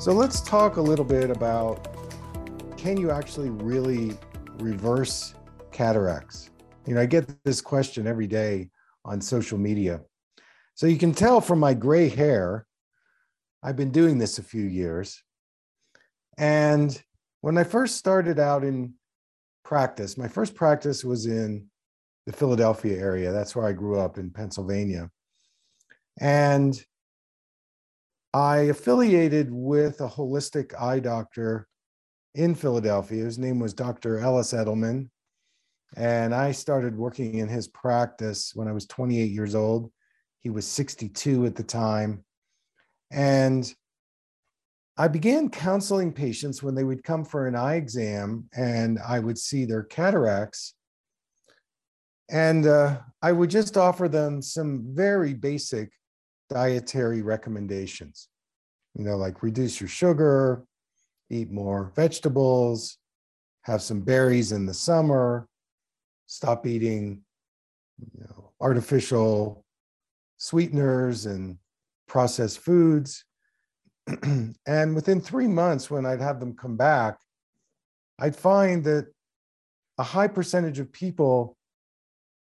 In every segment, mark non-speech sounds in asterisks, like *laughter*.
So let's talk a little bit about can you actually really reverse cataracts? You know, I get this question every day on social media. So you can tell from my gray hair, I've been doing this a few years. And when I first started out in practice, my first practice was in the Philadelphia area. That's where I grew up in Pennsylvania. And I affiliated with a holistic eye doctor in Philadelphia. His name was Dr. Ellis Edelman. And I started working in his practice when I was 28 years old. He was 62 at the time. And I began counseling patients when they would come for an eye exam and I would see their cataracts. And uh, I would just offer them some very basic dietary recommendations. You know, like reduce your sugar, eat more vegetables, have some berries in the summer, stop eating you know, artificial sweeteners and processed foods. *clears throat* and within three months, when I'd have them come back, I'd find that a high percentage of people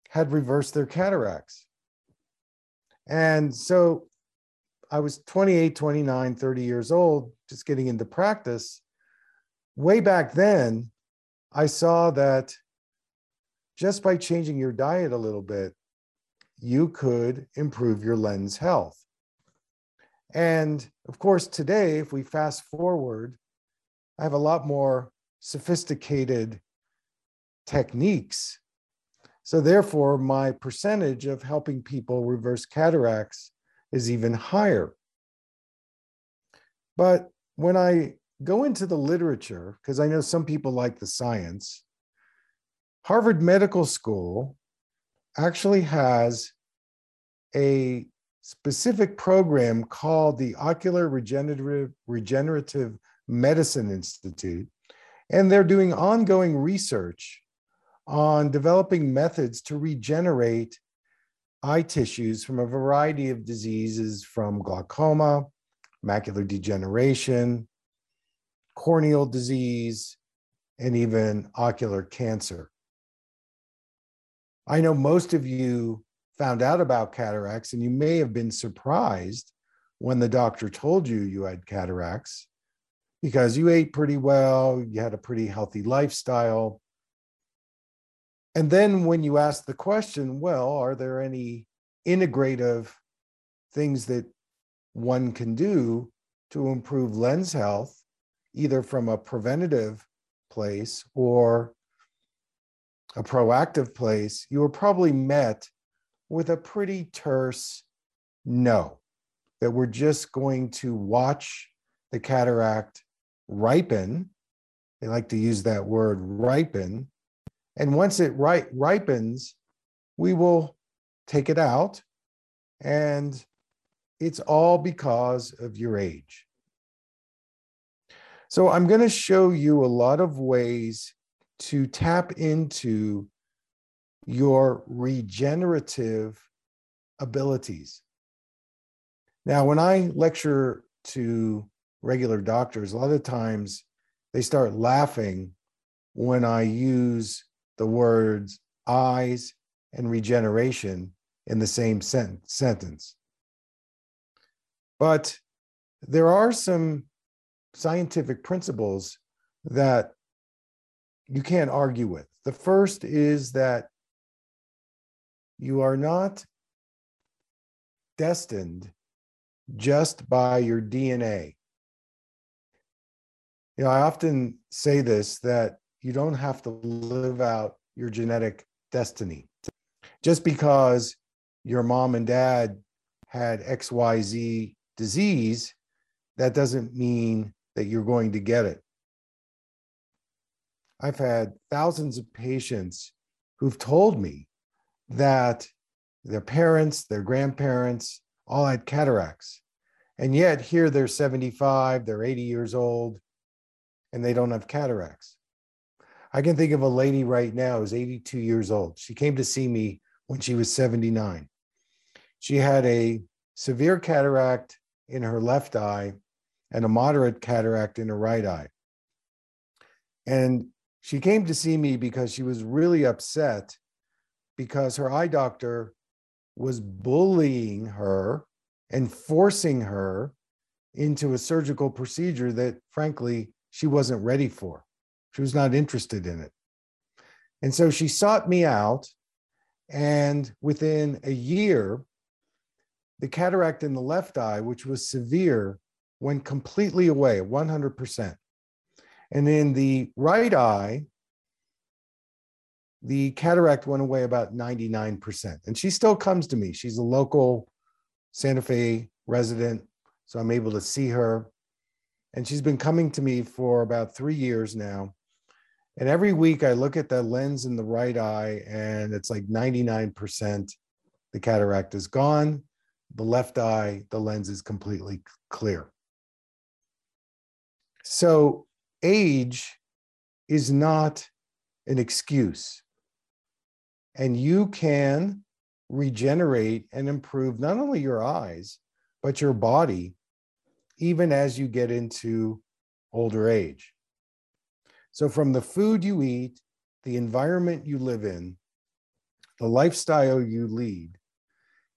had reversed their cataracts. And so I was 28, 29, 30 years old, just getting into practice. Way back then, I saw that just by changing your diet a little bit, you could improve your lens health. And of course, today, if we fast forward, I have a lot more sophisticated techniques so therefore, my percentage of helping people reverse cataracts is even higher. But when I go into the literature, because I know some people like the science, Harvard Medical School actually has a specific program called the Ocular Regenerative, Regenerative Medicine Institute. And they're doing ongoing research on developing methods to regenerate eye tissues from a variety of diseases from glaucoma, macular degeneration, corneal disease, and even ocular cancer. I know most of you found out about cataracts, and you may have been surprised when the doctor told you you had cataracts because you ate pretty well, you had a pretty healthy lifestyle, and then when you ask the question, well, are there any integrative things that one can do to improve lens health, either from a preventative place or a proactive place, you were probably met with a pretty terse no, that we're just going to watch the cataract ripen. They like to use that word ripen and once it ri- ripens, we will take it out. And it's all because of your age. So I'm going to show you a lot of ways to tap into your regenerative abilities. Now, when I lecture to regular doctors, a lot of times they start laughing when I use the words eyes and regeneration in the same sen- sentence. But there are some scientific principles that you can't argue with. The first is that you are not destined just by your DNA. You know, I often say this that you don't have to live out your genetic destiny. Just because your mom and dad had XYZ disease, that doesn't mean that you're going to get it. I've had thousands of patients who've told me that their parents, their grandparents all had cataracts. And yet here they're 75, they're 80 years old, and they don't have cataracts. I can think of a lady right now who's 82 years old. She came to see me when she was 79. She had a severe cataract in her left eye and a moderate cataract in her right eye. And she came to see me because she was really upset because her eye doctor was bullying her and forcing her into a surgical procedure that, frankly, she wasn't ready for. She was not interested in it. And so she sought me out. And within a year, the cataract in the left eye, which was severe, went completely away, 100%. And in the right eye, the cataract went away about 99%. And she still comes to me. She's a local Santa Fe resident. So I'm able to see her. And she's been coming to me for about three years now. And every week I look at the lens in the right eye and it's like 99% the cataract is gone. The left eye, the lens is completely clear. So age is not an excuse. And you can regenerate and improve not only your eyes, but your body, even as you get into older age. So, from the food you eat, the environment you live in, the lifestyle you lead,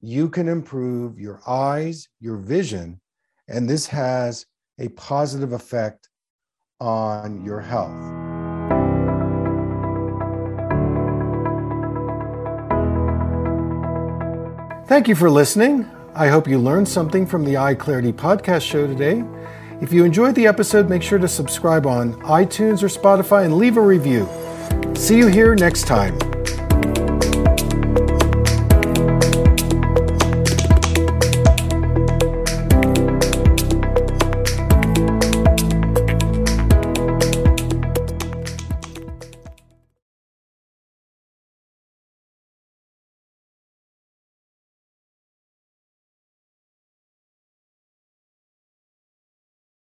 you can improve your eyes, your vision, and this has a positive effect on your health. Thank you for listening. I hope you learned something from the Eye Clarity podcast show today. If you enjoyed the episode, make sure to subscribe on iTunes or Spotify and leave a review. See you here next time.